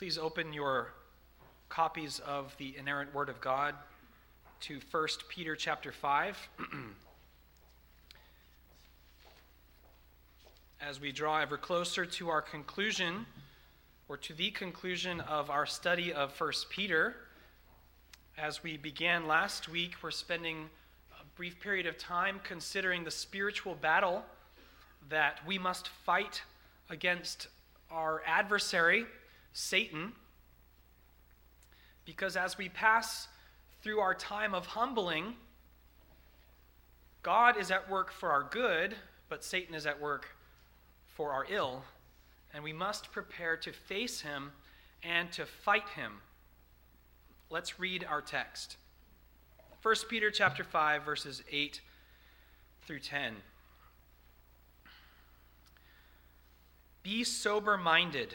Please open your copies of the inerrant Word of God to 1 Peter chapter 5. As we draw ever closer to our conclusion, or to the conclusion of our study of 1 Peter, as we began last week, we're spending a brief period of time considering the spiritual battle that we must fight against our adversary Satan. Because as we pass through our time of humbling, God is at work for our good, but Satan is at work for our ill, and we must prepare to face him and to fight him. Let's read our text. 1 Peter chapter 5 verses 8 through 10. Be sober-minded.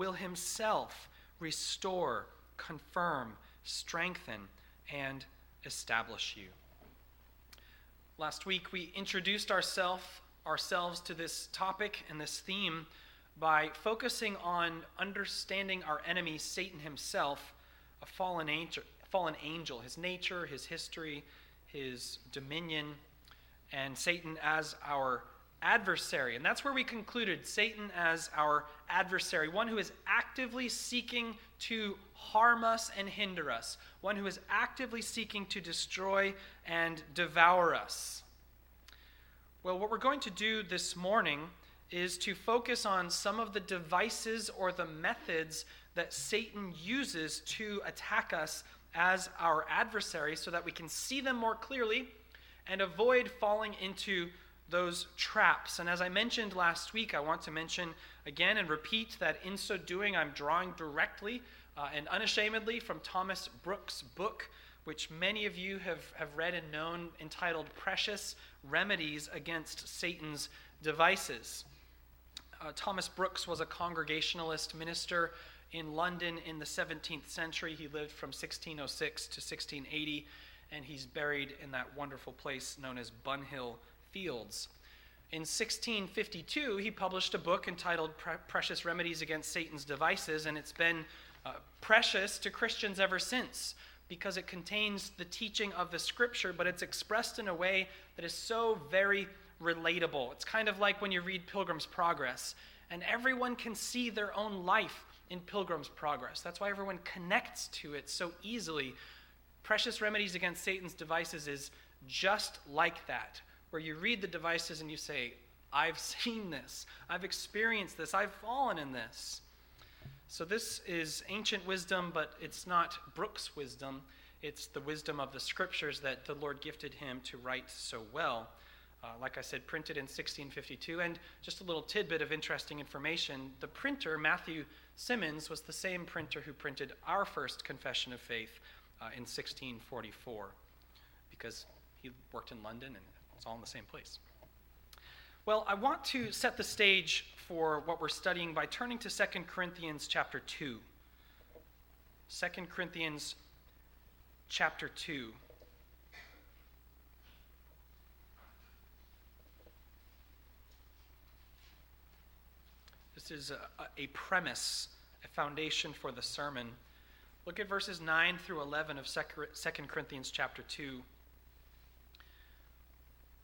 will himself restore, confirm, strengthen, and establish you. Last week, we introduced ourself, ourselves to this topic and this theme by focusing on understanding our enemy, Satan himself, a fallen angel, fallen angel, his nature, his history, his dominion, and Satan as our adversary. And that's where we concluded Satan as our adversary, one who is actively seeking to harm us and hinder us, one who is actively seeking to destroy and devour us. Well, what we're going to do this morning is to focus on some of the devices or the methods that Satan uses to attack us as our adversary so that we can see them more clearly and avoid falling into those traps. And as I mentioned last week, I want to mention again and repeat that in so doing, I'm drawing directly uh, and unashamedly from Thomas Brooks' book, which many of you have, have read and known, entitled Precious Remedies Against Satan's Devices. Uh, Thomas Brooks was a Congregationalist minister in London in the 17th century. He lived from 1606 to 1680, and he's buried in that wonderful place known as Bunhill fields. In 1652, he published a book entitled Pre- Precious Remedies Against Satan's Devices, and it's been uh, precious to Christians ever since because it contains the teaching of the scripture, but it's expressed in a way that is so very relatable. It's kind of like when you read Pilgrim's Progress, and everyone can see their own life in Pilgrim's Progress. That's why everyone connects to it so easily. Precious Remedies Against Satan's Devices is just like that where you read the devices and you say, I've seen this, I've experienced this, I've fallen in this. So, this is ancient wisdom, but it's not Brooks' wisdom. It's the wisdom of the scriptures that the Lord gifted him to write so well. Uh, like I said, printed in 1652. And just a little tidbit of interesting information the printer, Matthew Simmons, was the same printer who printed our first confession of faith uh, in 1644 because he worked in London and it's all in the same place. Well, I want to set the stage for what we're studying by turning to 2 Corinthians chapter 2. 2 Corinthians chapter 2. This is a, a, premise, a foundation for the sermon. Look at verses 9 through 11 of 2 Corinthians chapter 2.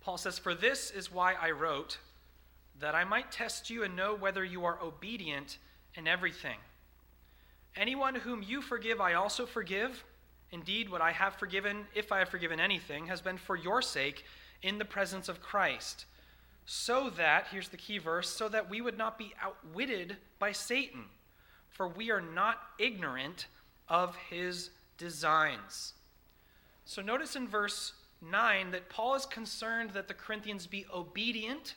Paul says, For this is why I wrote, that I might test you and know whether you are obedient in everything. Anyone whom you forgive, I also forgive. Indeed, what I have forgiven, if I have forgiven anything, has been for your sake in the presence of Christ. So that, here's the key verse, so that we would not be outwitted by Satan. For we are not ignorant of his designs. So notice in verse 9 that Paul is concerned that the Corinthians be obedient.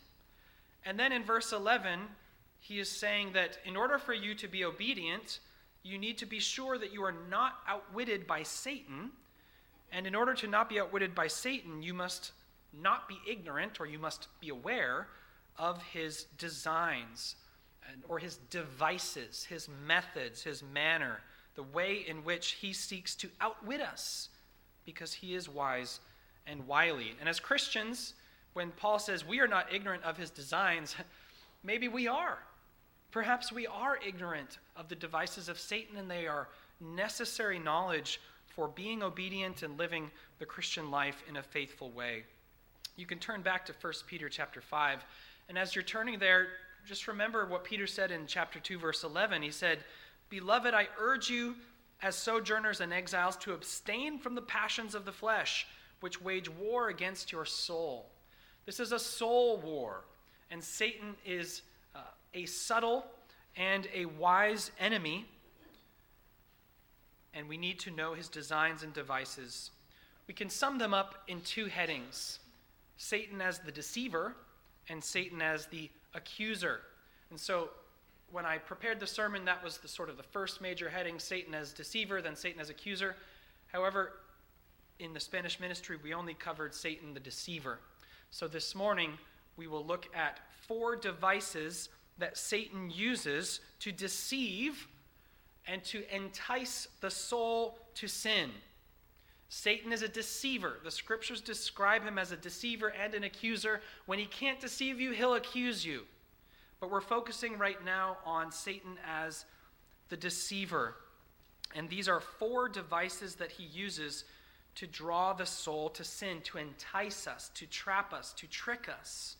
And then in verse 11, he is saying that in order for you to be obedient, You need to be sure that you are not outwitted by Satan. And in order to not be outwitted by Satan, you must not be ignorant or you must be aware of his designs and, or his devices, his methods, his manner, the way in which he seeks to outwit us because he is wise and wily. And as Christians, when Paul says we are not ignorant of his designs, maybe we are. Perhaps we are ignorant of the devices of Satan and they are necessary knowledge for being obedient and living the Christian life in a faithful way. You can turn back to 1 Peter chapter 5 and as you're turning there, just remember what Peter said in chapter 2 verse 11. He said, "Beloved, I urge you as sojourners and exiles to abstain from the passions of the flesh, which wage war against your soul." This is a soul war, and Satan is uh, a subtle and a wise enemy, and we need to know his designs and devices. We can sum them up in two headings Satan as the deceiver, and Satan as the accuser. And so, when I prepared the sermon, that was the sort of the first major heading Satan as deceiver, then Satan as accuser. However, in the Spanish ministry, we only covered Satan the deceiver. So this morning, we will look at four devices that Satan uses to deceive and to entice the soul to sin. Satan is a deceiver. The scriptures describe him as a deceiver and an accuser. When he can't deceive you, he'll accuse you. But we're focusing right now on Satan as the deceiver. And these are four devices that he uses to draw the soul to sin, to entice us, to trap us, to trick us.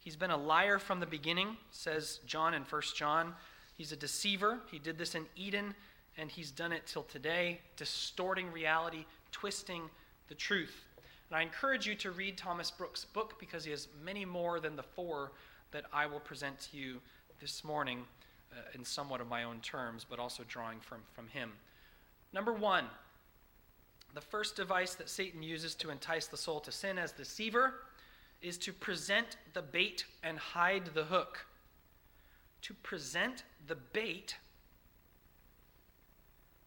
He's been a liar from the beginning, says John in 1 John. He's a deceiver. He did this in Eden, and he's done it till today, distorting reality, twisting the truth. And I encourage you to read Thomas Brooks' book because he has many more than the four that I will present to you this morning uh, in somewhat of my own terms, but also drawing from, from him. Number one, the first device that Satan uses to entice the soul to sin as deceiver is to present the bait and hide the hook. To present the bait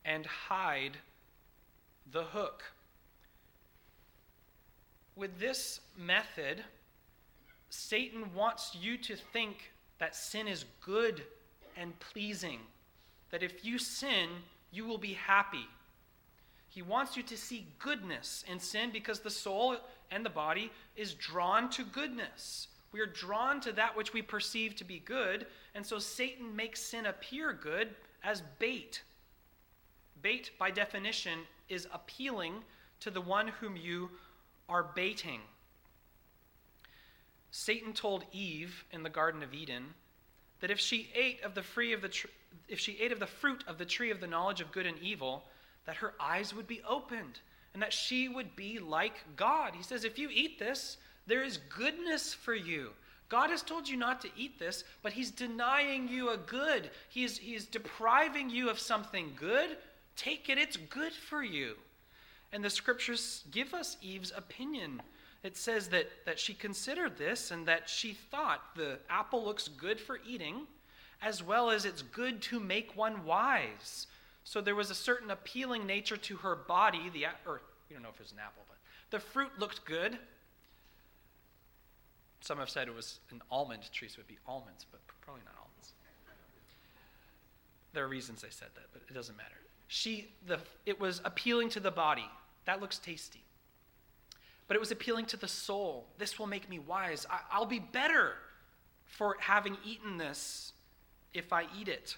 and hide the hook. With this method, Satan wants you to think that sin is good and pleasing, that if you sin, you will be happy. He wants you to see goodness in sin because the soul and the body is drawn to goodness. We are drawn to that which we perceive to be good, and so Satan makes sin appear good as bait. Bait, by definition, is appealing to the one whom you are baiting. Satan told Eve in the Garden of Eden that if she ate of the free of the tr- if she ate of the fruit of the tree of the knowledge of good and evil, that her eyes would be opened and that she would be like God. He says, If you eat this, there is goodness for you. God has told you not to eat this, but He's denying you a good. He's, he's depriving you of something good. Take it, it's good for you. And the scriptures give us Eve's opinion. It says that, that she considered this and that she thought the apple looks good for eating, as well as it's good to make one wise. So there was a certain appealing nature to her body. The or you don't know if it was an apple, but the fruit looked good. Some have said it was an almond tree, so it would be almonds, but probably not almonds. There are reasons they said that, but it doesn't matter. She, the, it was appealing to the body. That looks tasty. But it was appealing to the soul. This will make me wise. I, I'll be better for having eaten this if I eat it.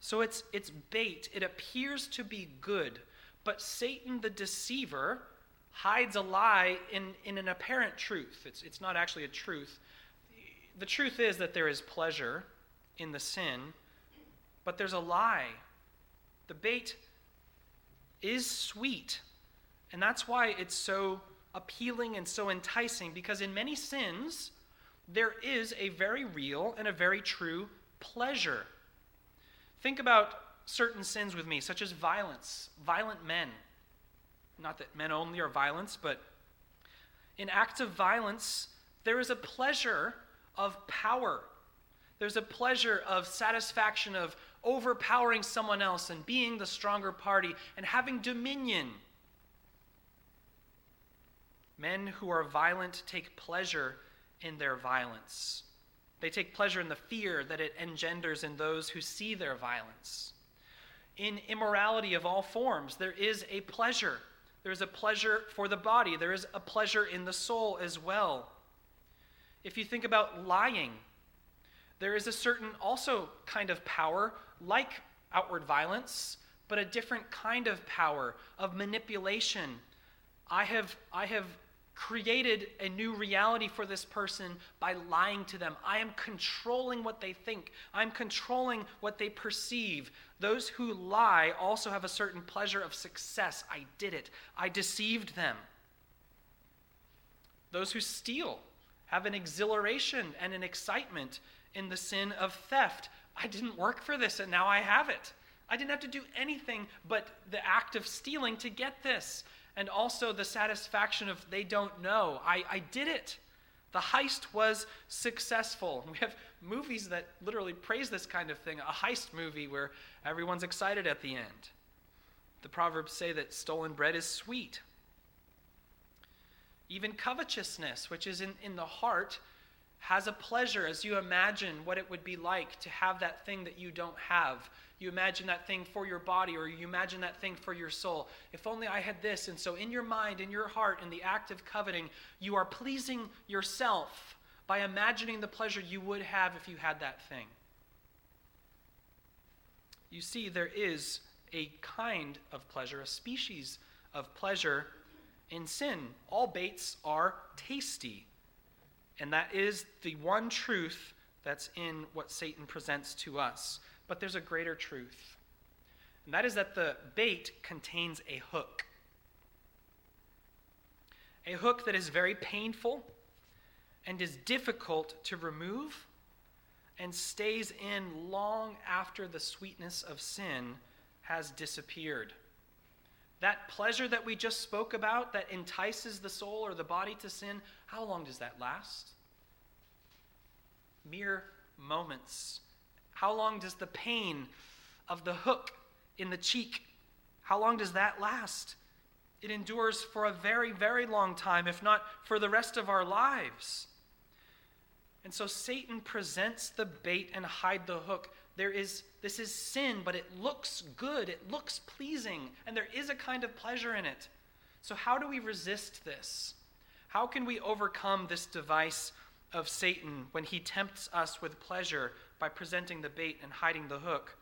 So it's, it's bait. It appears to be good, but Satan the deceiver hides a lie in, in an apparent truth. It's, it's not actually a truth. The truth is that there is pleasure in the sin, but there's a lie. The bait is sweet, and that's why it's so appealing and so enticing, because in many sins, there is a very real and a very true pleasure. Think about certain sins with me, such as violence, violent men. Not that men only are violence, but in acts of violence, there is a pleasure of power. There's a pleasure of satisfaction of overpowering someone else and being the stronger party and having dominion. Men who are violent take pleasure in their violence. They take pleasure in the fear that it engenders in those who see their violence. In immorality of all forms, there is a pleasure. There is a pleasure for the body, there is a pleasure in the soul as well. If you think about lying, there is a certain also kind of power, like outward violence, but a different kind of power of manipulation. I have, I have created a new reality for this person by lying to them. I am controlling what they think, I'm controlling what they perceive. Those who lie also have a certain pleasure of success. I did it, I deceived them. Those who steal have an exhilaration and an excitement in the sin of theft. I didn't work for this and now I have it. I didn't have to do anything but the act of stealing to get this and also the satisfaction of they don't know. I, I did it. The heist was successful. We have movies that literally praise this kind of thing a heist movie where everyone's excited at the end. The Proverbs say that stolen bread is sweet. Even covetousness, which is in, in the heart, has a pleasure as you imagine what it would be like to have that thing that you don't have you imagine that thing for your body or you imagine that thing for your soul. If only I had this. And so, in your mind, in your heart, in the act of coveting, you are pleasing yourself by imagining the pleasure you would have if you had that thing. You see, there is a kind of pleasure, a species of pleasure in sin. All baits are tasty. And that is the one truth that's in what Satan presents to us. But there's a greater truth, and that is that the bait contains a hook. A hook that is very painful and is difficult to remove and stays in long after the sweetness of sin has disappeared. That pleasure that we just spoke about that entices the soul or the body to sin, how long does that last? Mere moments how long does the pain of the hook in the cheek, how long does that last? It endures for a very, very long time, if not for the rest of our lives. And so Satan presents the bait and hide the hook. There is this is sin, but it looks good, it looks pleasing, and there is a kind of pleasure in it. So how do we resist this? How can we overcome this device of Satan when he tempts us with pleasure by presenting the bait and hiding the hook?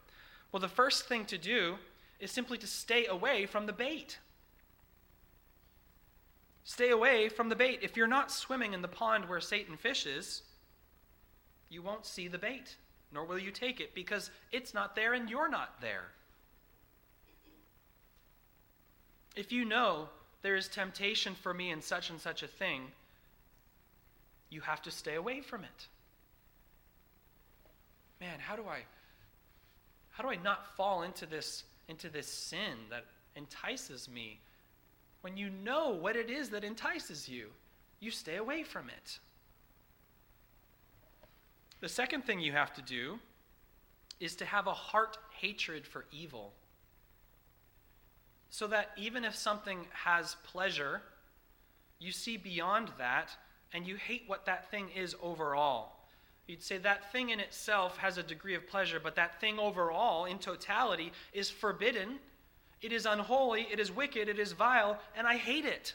Well, the first thing to do is simply to stay away from the bait. Stay away from the bait. If you're not swimming in the pond where Satan fishes, you won't see the bait, nor will you take it, because it's not there and you're not there. If you know there is temptation for me in such and such a thing, you have to stay away from it man, how do I how do I not fall into this into this sin that entices me? When you know what it is that entices you, you stay away from it. The second thing you have to do is to have a heart hatred for evil. So that even if something has pleasure, you see beyond that and you hate what that thing is overall. You'd say that thing in itself has a degree of pleasure, but that thing overall, in totality, is forbidden. It is unholy, it is wicked, it is vile, and I hate it.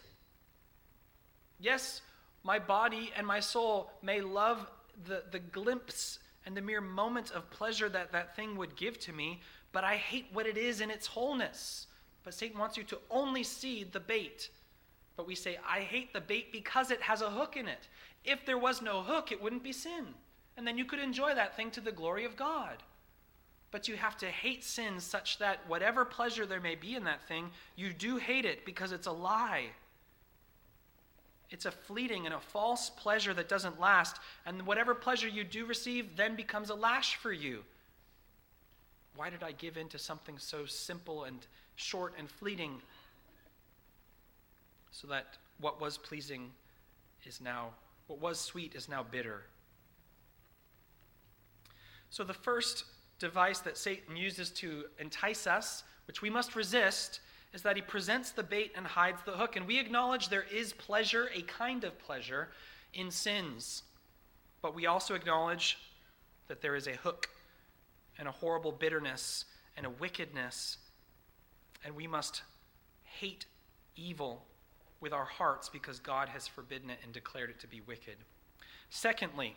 Yes, my body and my soul may love the, the glimpse and the mere moment of pleasure that that thing would give to me, but I hate what it is in its wholeness. But Satan wants you to only see the bait. But we say, I hate the bait because it has a hook in it. If there was no hook, it wouldn't be sin and then you could enjoy that thing to the glory of God. But you have to hate sin such that whatever pleasure there may be in that thing, you do hate it because it's a lie. It's a fleeting and a false pleasure that doesn't last, and whatever pleasure you do receive then becomes a lash for you. Why did I give in to something so simple and short and fleeting? So that what was pleasing is now, what was sweet is now bitter. So, the first device that Satan uses to entice us, which we must resist, is that he presents the bait and hides the hook. And we acknowledge there is pleasure, a kind of pleasure, in sins. But we also acknowledge that there is a hook and a horrible bitterness and a wickedness. And we must hate evil with our hearts because God has forbidden it and declared it to be wicked. Secondly,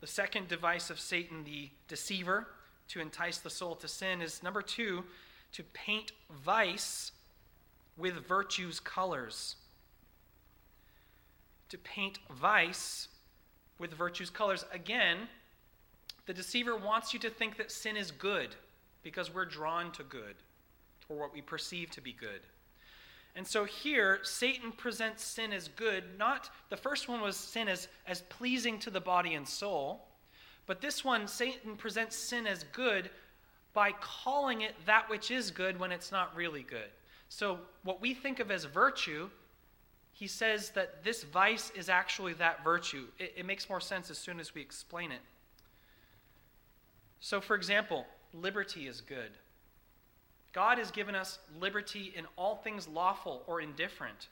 the second device of Satan, the deceiver, to entice the soul to sin, is number two, to paint vice with virtue's colors. To paint vice with virtue's colors. Again, the deceiver wants you to think that sin is good because we're drawn to good, or what we perceive to be good. And so here, Satan presents sin as good. Not the first one was sin as, as pleasing to the body and soul, but this one, Satan presents sin as good by calling it that which is good when it's not really good. So, what we think of as virtue, he says that this vice is actually that virtue. It, it makes more sense as soon as we explain it. So, for example, liberty is good. God has given us liberty in all things lawful or indifferent.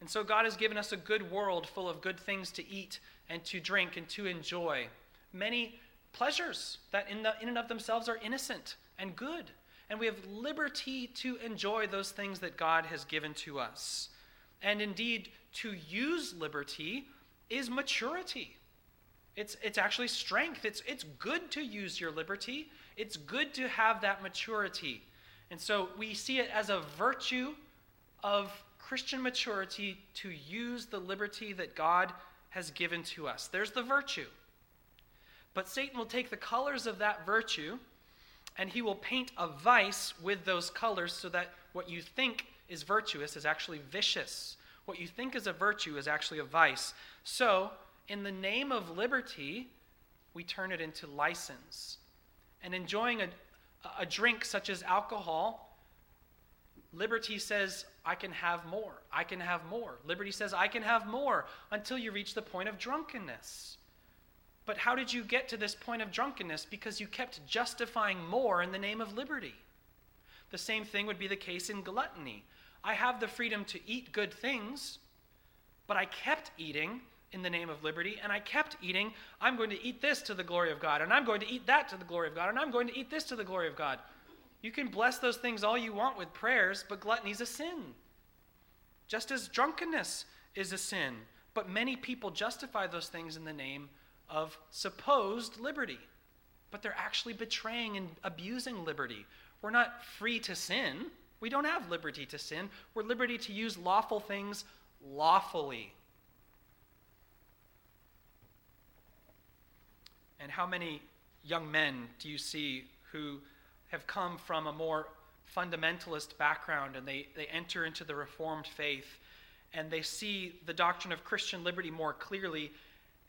And so God has given us a good world full of good things to eat and to drink and to enjoy. Many pleasures that in, the, in and of themselves are innocent and good. And we have liberty to enjoy those things that God has given to us. And indeed, to use liberty is maturity. It's, it's actually strength. It's, it's good to use your liberty. It's good to have that maturity. And so we see it as a virtue of Christian maturity to use the liberty that God has given to us. There's the virtue. But Satan will take the colors of that virtue and he will paint a vice with those colors so that what you think is virtuous is actually vicious. What you think is a virtue is actually a vice. So, in the name of liberty, we turn it into license and enjoying a, a drink such as alcohol, liberty says, I can have more. I can have more. Liberty says, I can have more until you reach the point of drunkenness. But how did you get to this point of drunkenness? Because you kept justifying more in the name of liberty. The same thing would be the case in gluttony. I have the freedom to eat good things, but I kept eating in the name of liberty, and I kept eating. I'm going to eat this to the glory of God, and I'm going to eat that to the glory of God, and I'm going to eat this to the glory of God. You can bless those things all you want with prayers, but gluttony is a sin. Just as drunkenness is a sin. But many people justify those things in the name of supposed liberty. But they're actually betraying and abusing liberty. We're not free to sin. We don't have liberty to sin. We're liberty to use lawful things lawfully. And how many young men do you see who have come from a more fundamentalist background and they, they enter into the Reformed faith and they see the doctrine of Christian liberty more clearly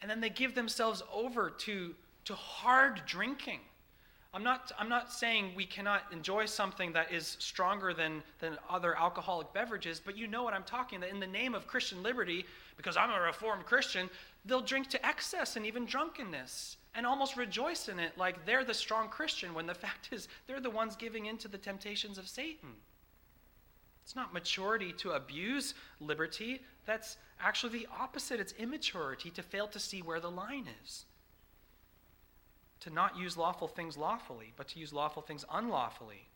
and then they give themselves over to, to hard drinking? I'm not, I'm not saying we cannot enjoy something that is stronger than, than other alcoholic beverages, but you know what I'm talking that in the name of Christian liberty, because I'm a Reformed Christian, they'll drink to excess and even drunkenness and almost rejoice in it like they're the strong Christian when the fact is they're the ones giving in to the temptations of Satan. It's not maturity to abuse liberty. That's actually the opposite. It's immaturity to fail to see where the line is. To not use lawful things lawfully, but to use lawful things unlawfully.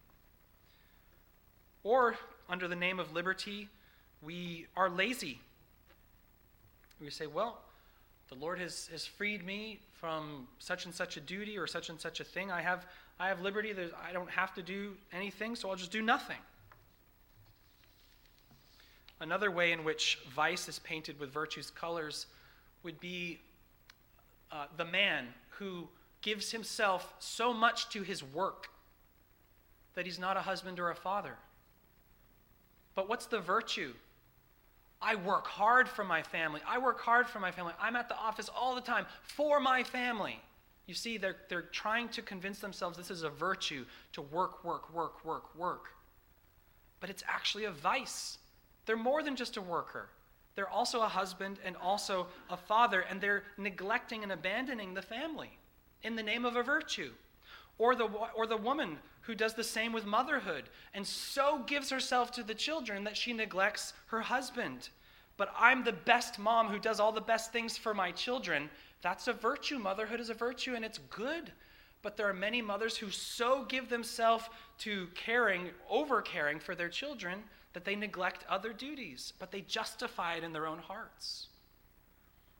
Or, under the name of liberty, we are lazy. We say, well, the Lord has, has freed me from such and such a duty or such and such a thing. I have, I have liberty. I don't have to do anything, so I'll just do nothing. Another way in which vice is painted with virtue's colors would be uh, the man who gives himself so much to his work that he's not a husband or a father. But what's the virtue? I work hard for my family. I work hard for my family. I'm at the office all the time for my family. You see, they're, they're trying to convince themselves this is a virtue to work, work, work, work, work. But it's actually a vice. They're more than just a worker, they're also a husband and also a father, and they're neglecting and abandoning the family in the name of a virtue. Or the, or the woman who does the same with motherhood and so gives herself to the children that she neglects her husband. But I'm the best mom who does all the best things for my children. That's a virtue. Motherhood is a virtue and it's good. But there are many mothers who so give themselves to caring, over caring for their children, that they neglect other duties, but they justify it in their own hearts.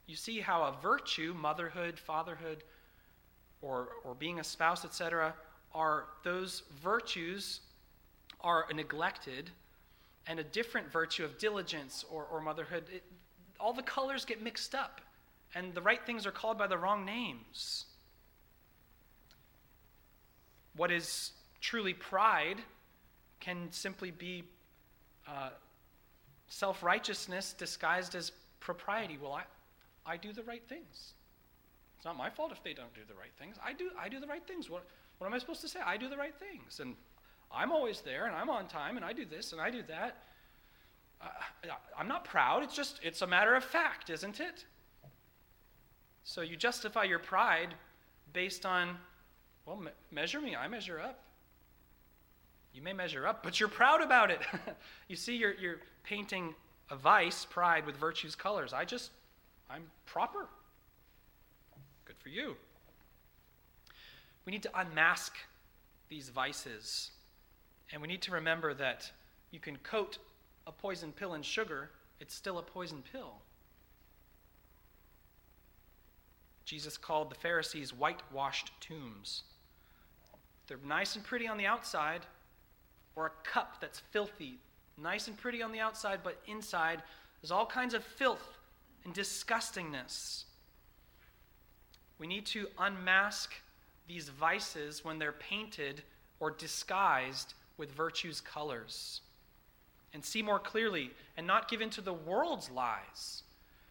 You see how a virtue, motherhood, fatherhood, or, or being a spouse, etc., are those virtues are neglected, and a different virtue of diligence or, or motherhood, it, all the colors get mixed up, and the right things are called by the wrong names. What is truly pride can simply be uh, self righteousness disguised as propriety. Well, I, I do the right things. It's not my fault if they don't do the right things. I do, I do the right things. What, what am I supposed to say? I do the right things. And I'm always there, and I'm on time, and I do this, and I do that. Uh, I'm not proud. It's just, it's a matter of fact, isn't it? So you justify your pride based on, well, me- measure me. I measure up. You may measure up, but you're proud about it. you see, you're, you're painting a vice, pride, with virtue's colors. I just, I'm proper. Good for you. We need to unmask these vices. And we need to remember that you can coat a poison pill in sugar, it's still a poison pill. Jesus called the Pharisees whitewashed tombs. They're nice and pretty on the outside, or a cup that's filthy, nice and pretty on the outside, but inside there's all kinds of filth and disgustingness. We need to unmask these vices when they're painted or disguised with virtue's colors and see more clearly and not give in to the world's lies.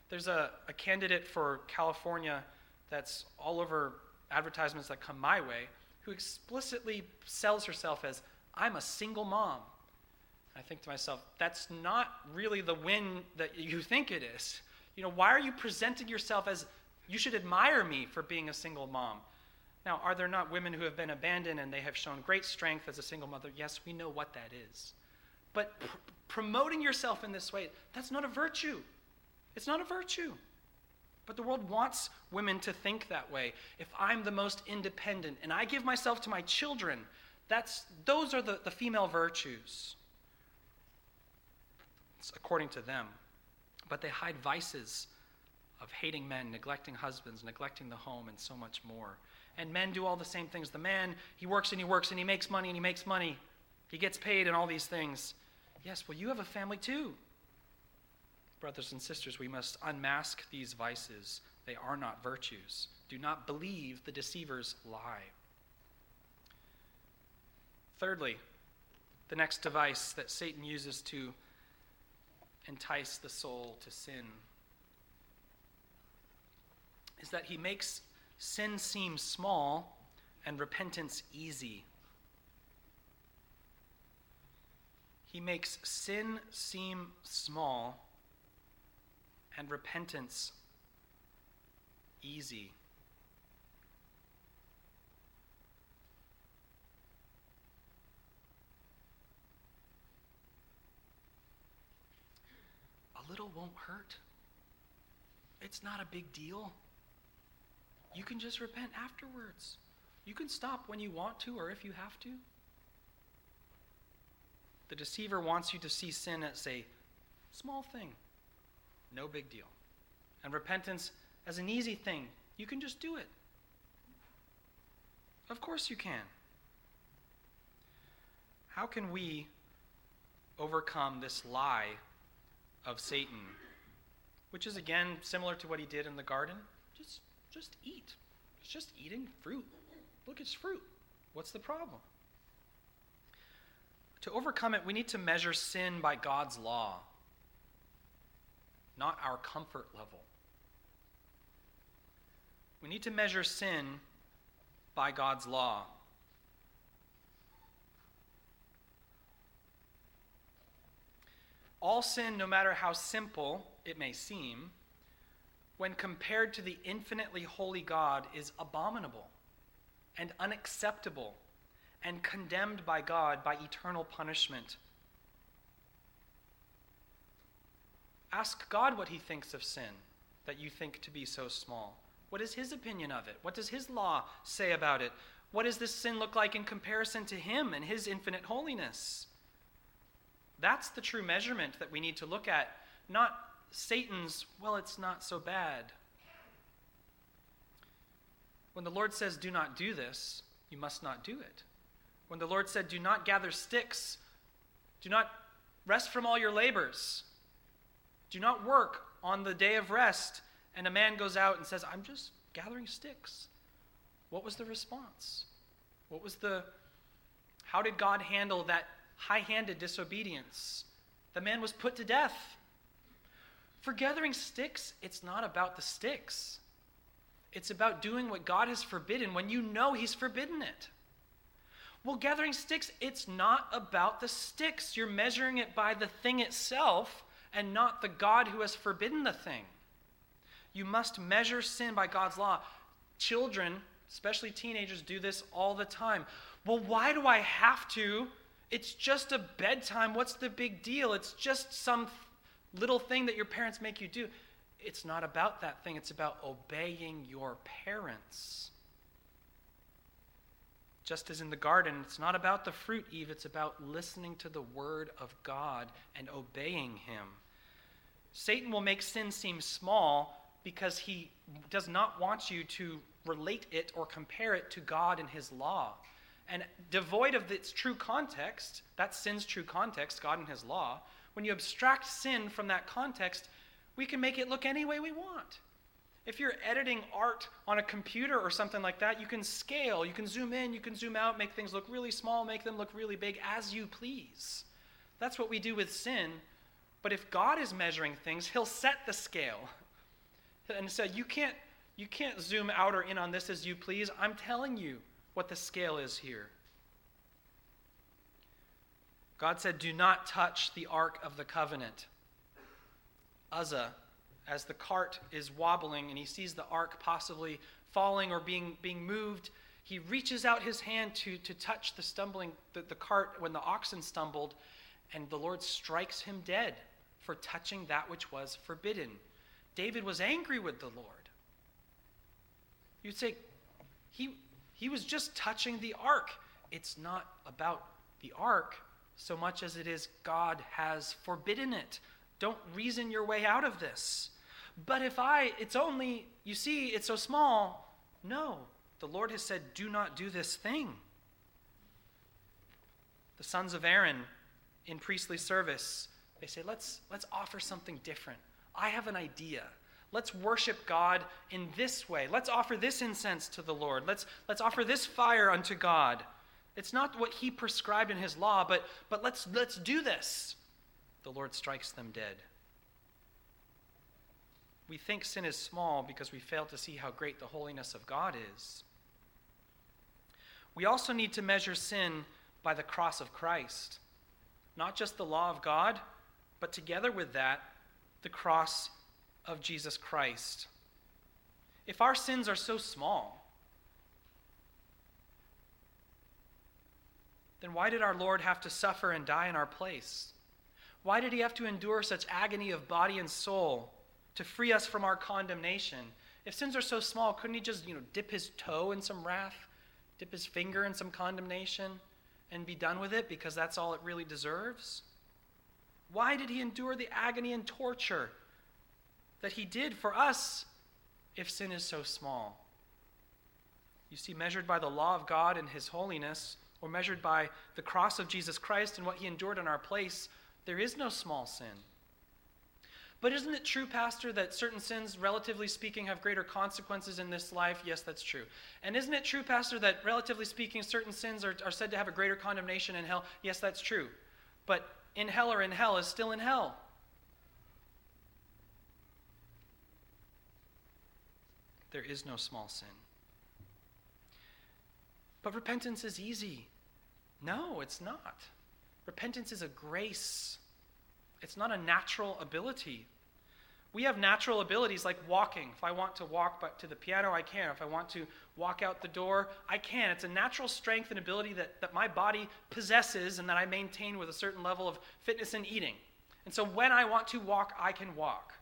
There's a, a candidate for California that's all over advertisements that come my way who explicitly sells herself as I'm a single mom. I think to myself, that's not really the win that you think it is. You know, why are you presenting yourself as you should admire me for being a single mom? Now, are there not women who have been abandoned and they have shown great strength as a single mother? Yes, we know what that is. But pr- promoting yourself in this way, that's not a virtue. It's not a virtue. But the world wants women to think that way. If I'm the most independent and I give myself to my children that's, those are the, the female virtues, it's according to them. But they hide vices of hating men, neglecting husbands, neglecting the home, and so much more. And men do all the same things. The man, he works and he works and he makes money and he makes money. He gets paid and all these things. Yes, well, you have a family too. Brothers and sisters, we must unmask these vices. They are not virtues. Do not believe the deceiver's lie. Thirdly, the next device that Satan uses to entice the soul to sin is that he makes sin seem small and repentance easy. He makes sin seem small and repentance easy. Little won't hurt. It's not a big deal. You can just repent afterwards. You can stop when you want to or if you have to. The deceiver wants you to see sin as a small thing, no big deal. And repentance as an easy thing. You can just do it. Of course you can. How can we overcome this lie of Satan, which is again similar to what he did in the garden. Just, just eat. It's just eating fruit. Look, it's fruit. What's the problem? To overcome it, we need to measure sin by God's law, not our comfort level. We need to measure sin by God's law. All sin, no matter how simple it may seem, when compared to the infinitely holy God, is abominable. and unacceptable and condemned by God by eternal punishment. Ask God what he thinks of sin that you think to be so small. What is his opinion of it? What does his law say about it? What does this sin look like in comparison to him and his infinite holiness? That's the true measurement that we need to look at, not Satan's, well, it's not so bad. When the Lord says, do not do this, you must not do it. When the Lord said, do not gather sticks, do not rest from all your labors, do not work on the day of rest, and a man goes out and says, I'm just gathering sticks. What was the response? What was the, how did God handle that high handed disobedience? The man was put to death. For gathering sticks, it's not about the sticks. It's about doing what God has forbidden when you know He's forbidden it. Well, gathering sticks, it's not about the sticks. You're measuring it by the thing itself and not the God who has forbidden the thing. You must measure sin by God's law. Children, especially teenagers, do this all the time. Well, why do I have to? It's just a bedtime. What's the big deal? It's just some little thing that your parents make you do. It's not about that thing, it's about obeying your parents. Just as in the garden, it's not about the fruit, Eve, it's about listening to the word of God and obeying him. Satan will make sin seem small because he does not want you to relate it or compare it to God and his law. And devoid of its true context, that sin's true context, God and his law, when you abstract sin from that context, we can make it look any way we want. If you're editing art on a computer or something like that, you can scale, you can zoom in, you can zoom out, make things look really small, make them look really big as you please. That's what we do with sin. But if God is measuring things, he'll set the scale. And say, you can't you can't zoom out or in on this as you please. I'm telling you what the scale is here. God said, Do not touch the ark of the covenant. Uzzah, as the cart is wobbling and he sees the ark possibly falling or being, being moved, he reaches out his hand to, to touch the stumbling, the, the cart when the oxen stumbled, and the Lord strikes him dead for touching that which was forbidden. David was angry with the Lord. You'd say, he, he was just touching the ark. It's not about the ark so much as it is God has forbidden it. Don't reason your way out of this. But if I, it's only, you see, it's so small. No, the Lord has said, do not do this thing. The sons of Aaron in priestly service, they say, let's, let's offer something different. I have an idea. Let's worship God in this way. Let's offer this incense to the Lord. Let's, let's offer this fire unto God. It's not what he prescribed in his law, but, but let's, let's do this the Lord strikes them dead. We think sin is small because we fail to see how great the holiness of God is. We also need to measure sin by the cross of Christ. Not just the law of God, but together with that, the cross of Jesus Christ. If our sins are so small, then why did our Lord have to suffer and die in our place? Why did he have to endure such agony of body and soul to free us from our condemnation? If sins are so small, couldn't he just, you know, dip his toe in some wrath, dip his finger in some condemnation, and be done with it because that's all it really deserves? Why did he endure the agony and torture that he did for us if sin is so small? You see, measured by the law of God and his holiness, or measured by the cross of Jesus Christ and what he endured in our place, there is no small sin. But isn't it true, Pastor, that certain sins, relatively speaking, have greater consequences in this life? Yes, that's true. And isn't it true, Pastor, that relatively speaking, certain sins are, are said to have a greater condemnation in hell? Yes, that's true. But in hell or in hell is still in hell. There is no small sin. But repentance is easy. No, it's not. Repentance is a grace, it's not a natural ability. We have natural abilities like walking. If I want to walk but to the piano, I can. If I want to walk out the door, I can. It's a natural strength and ability that, that my body possesses and that I maintain with a certain level of fitness and eating. And so when I want to walk, I can walk.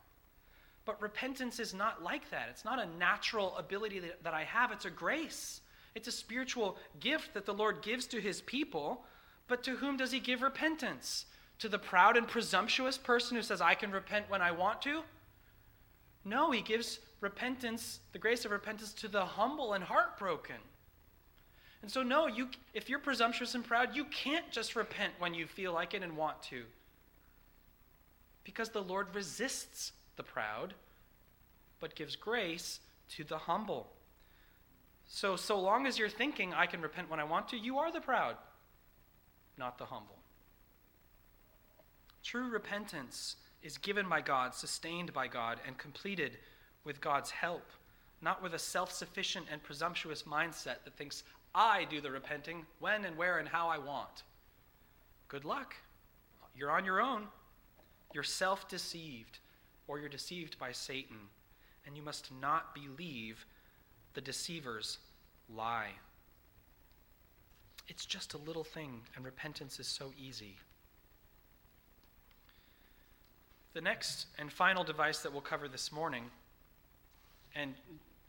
But repentance is not like that. It's not a natural ability that, that I have, it's a grace. It's a spiritual gift that the Lord gives to his people. But to whom does he give repentance? To the proud and presumptuous person who says, I can repent when I want to? No, he gives repentance, the grace of repentance, to the humble and heartbroken. And so, no, you, if you're presumptuous and proud, you can't just repent when you feel like it and want to. Because the Lord resists the proud, but gives grace to the humble. So, so long as you're thinking, I can repent when I want to, you are the proud, not the humble. True repentance is given by God, sustained by God, and completed with God's help, not with a self sufficient and presumptuous mindset that thinks, I do the repenting when and where and how I want. Good luck. You're on your own. You're self deceived, or you're deceived by Satan, and you must not believe the deceiver's lie. It's just a little thing, and repentance is so easy. The next and final device that we'll cover this morning, and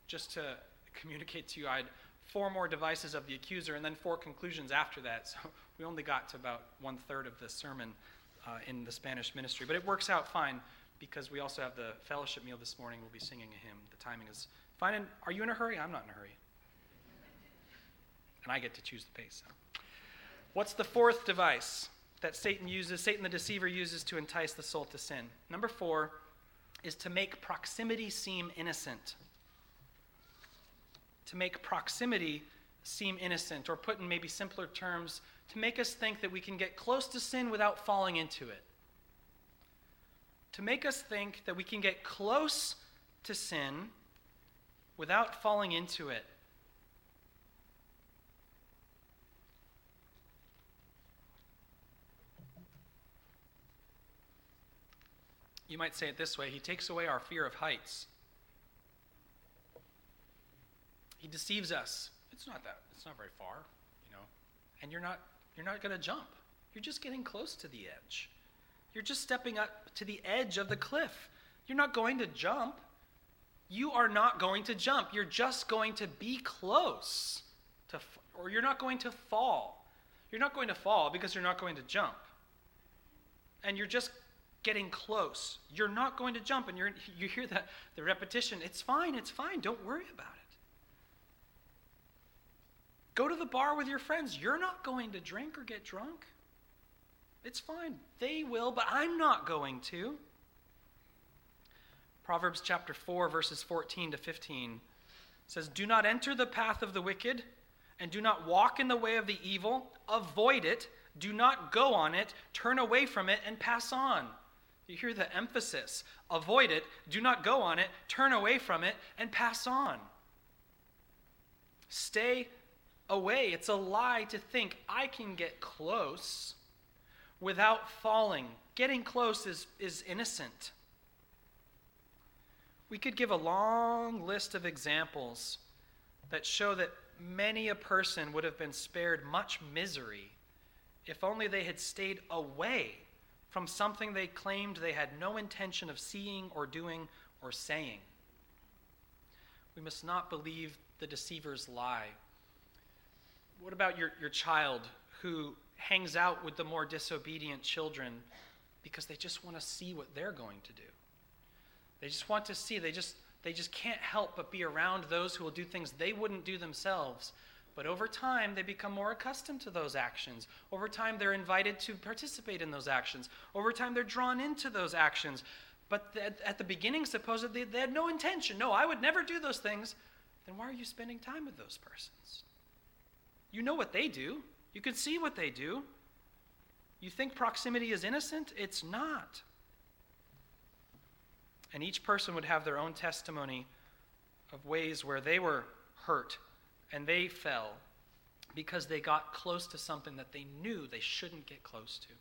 just to communicate to you, I had four more devices of the accuser and then four conclusions after that. So we only got to about one third of the sermon uh, in the Spanish ministry. But it works out fine because we also have the fellowship meal this morning. We'll be singing a hymn. The timing is fine. And are you in a hurry? I'm not in a hurry. And I get to choose the pace. So. What's the fourth device? that Satan uses, Satan the deceiver uses to entice the soul to sin. Number four is to make proximity seem innocent. To make proximity seem innocent, or put in maybe simpler terms, to make us think that we can get close to sin without falling into it. To make us think that we can get close to sin without falling into it. You might say it this way He takes away our fear of heights. He deceives us. It's not that, it's not very far, you know. And you're not, you're not going to jump. You're just getting close to the edge. You're just stepping up to the edge of the cliff. You're not going to jump. You are not going to jump. You're just going to be close to, or you're not going to fall. You're not going to fall because you're not going to jump. And you're just getting close. You're not going to jump, and you're, you hear that the repetition. It's fine, it's fine. Don't worry about it. Go to the bar with your friends. You're not going to drink or get drunk. It's fine. They will, but I'm not going to. Proverbs chapter 4, verses 14 to 15 says, Do not enter the path of the wicked, and do not walk in the way of the evil. Avoid it. Do not go on it. Turn away from it and pass on. You hear the emphasis. Avoid it, do not go on it, turn away from it, and pass on. Stay away. It's a lie to think I can get close without falling. Getting close is, is innocent. We could give a long list of examples that show that many a person would have been spared much misery if only they had stayed away from something they claimed they had no intention of seeing or doing or saying. We must not believe the deceiver's lie. What about your, your child who hangs out with the more disobedient children because they just want to see what they're going to do? They just want to see, they just, they just can't help but be around those who will do things they wouldn't do themselves but over time, they become more accustomed to those actions. Over time, they're invited to participate in those actions. Over time, they're drawn into those actions. But at the beginning, supposedly, they had no intention. No, I would never do those things. Then why are you spending time with those persons? You know what they do, you can see what they do. You think proximity is innocent? It's not. And each person would have their own testimony of ways where they were hurt and they fell because they got close to something that they knew they shouldn't get close to.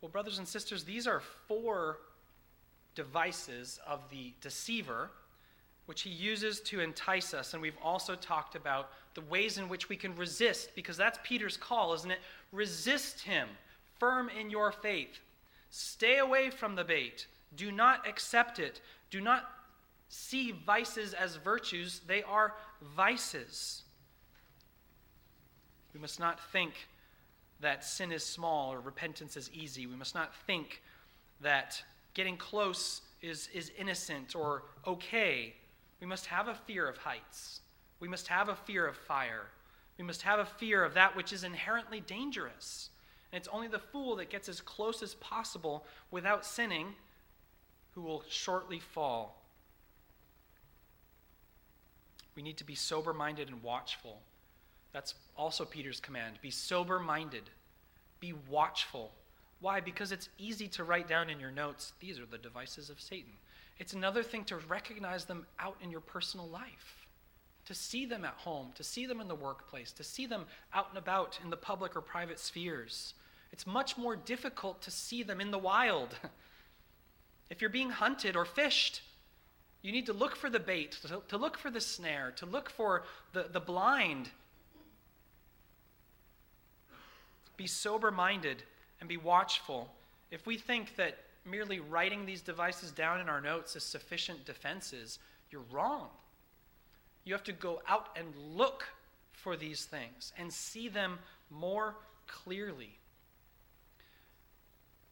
Well, brothers and sisters, these are four devices of the deceiver which he uses to entice us. And we've also talked about the ways in which we can resist, because that's Peter's call, isn't it? Resist him, firm in your faith. Stay away from the bait. Do not accept it. Do not see vices as virtues, they are vices. We must not think that sin is small or repentance is easy. We must not think that getting close is, is innocent or okay. We must have a fear of heights. We must have a fear of fire. We must have a fear of that which is inherently dangerous. And it's only the fool that gets as close as possible without sinning who will shortly fall. We need to be sober minded and watchful. That's also Peter's command. Be sober minded, be watchful. Why? Because it's easy to write down in your notes, these are the devices of Satan. It's another thing to recognize them out in your personal life, to see them at home, to see them in the workplace, to see them out and about in the public or private spheres. It's much more difficult to see them in the wild. if you're being hunted or fished, you need to look for the bait, to, to look for the snare, to look for the, the blind. Be sober minded and be watchful. If we think that merely writing these devices down in our notes is sufficient defenses, you're wrong. You have to go out and look for these things and see them more clearly.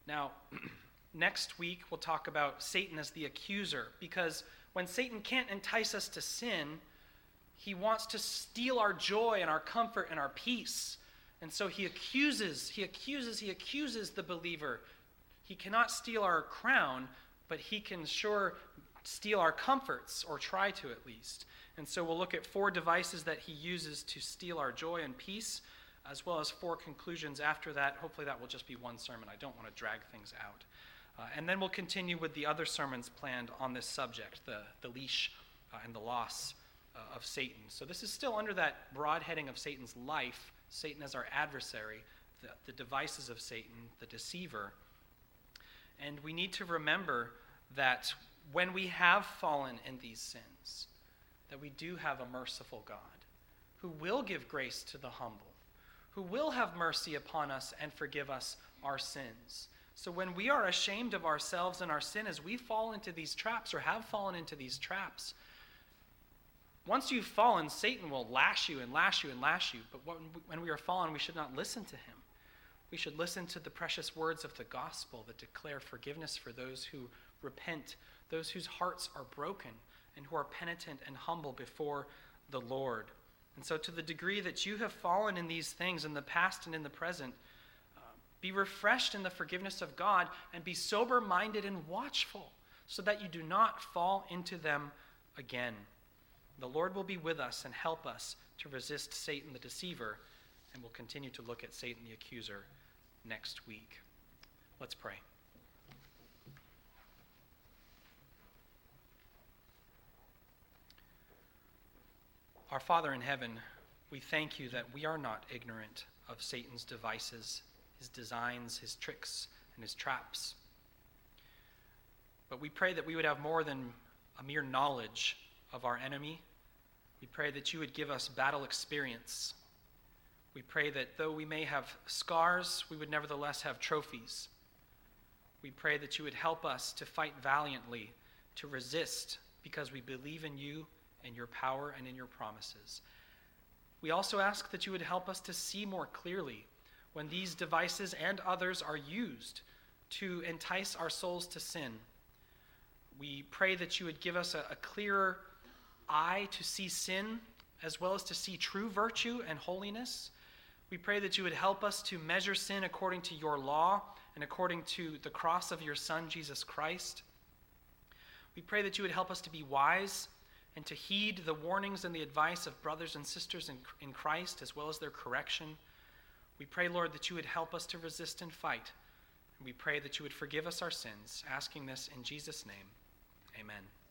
Now, next week we'll talk about Satan as the accuser because when Satan can't entice us to sin, he wants to steal our joy and our comfort and our peace. And so he accuses, he accuses, he accuses the believer he cannot steal our crown, but he can sure steal our comforts, or try to at least. And so we'll look at four devices that he uses to steal our joy and peace, as well as four conclusions after that. Hopefully, that will just be one sermon. I don't want to drag things out. Uh, and then we'll continue with the other sermons planned on this subject the, the leash uh, and the loss uh, of Satan. So, this is still under that broad heading of Satan's life Satan as our adversary, the, the devices of Satan, the deceiver. And we need to remember that when we have fallen in these sins, that we do have a merciful God who will give grace to the humble, who will have mercy upon us and forgive us our sins. So when we are ashamed of ourselves and our sin as we fall into these traps or have fallen into these traps, once you've fallen, Satan will lash you and lash you and lash you. But when we are fallen, we should not listen to him. We should listen to the precious words of the gospel that declare forgiveness for those who repent, those whose hearts are broken, and who are penitent and humble before the Lord. And so, to the degree that you have fallen in these things in the past and in the present, uh, be refreshed in the forgiveness of God and be sober minded and watchful so that you do not fall into them again. The Lord will be with us and help us to resist Satan the deceiver, and we'll continue to look at Satan the accuser next week. Let's pray. Our Father in heaven, we thank you that we are not ignorant of Satan's devices, his designs, his tricks, and his traps. But we pray that we would have more than a mere knowledge of our enemy. We pray that you would give us battle experience we pray that though we may have scars, we would nevertheless have trophies. We pray that you would help us to fight valiantly, to resist, because we believe in you and your power and in your promises. We also ask that you would help us to see more clearly when these devices and others are used to entice our souls to sin. We pray that you would give us a, a clearer eye to see sin as well as to see true virtue and holiness we pray that you would help us to measure sin according to your law and according to the cross of your Son, Jesus Christ. We pray that you would help us to be wise and to heed the warnings and the advice of brothers and sisters in, in Christ, as well as their correction. We pray, Lord, that you would help us to resist and fight. We pray that you would forgive us our sins, asking this in Jesus' name. Amen.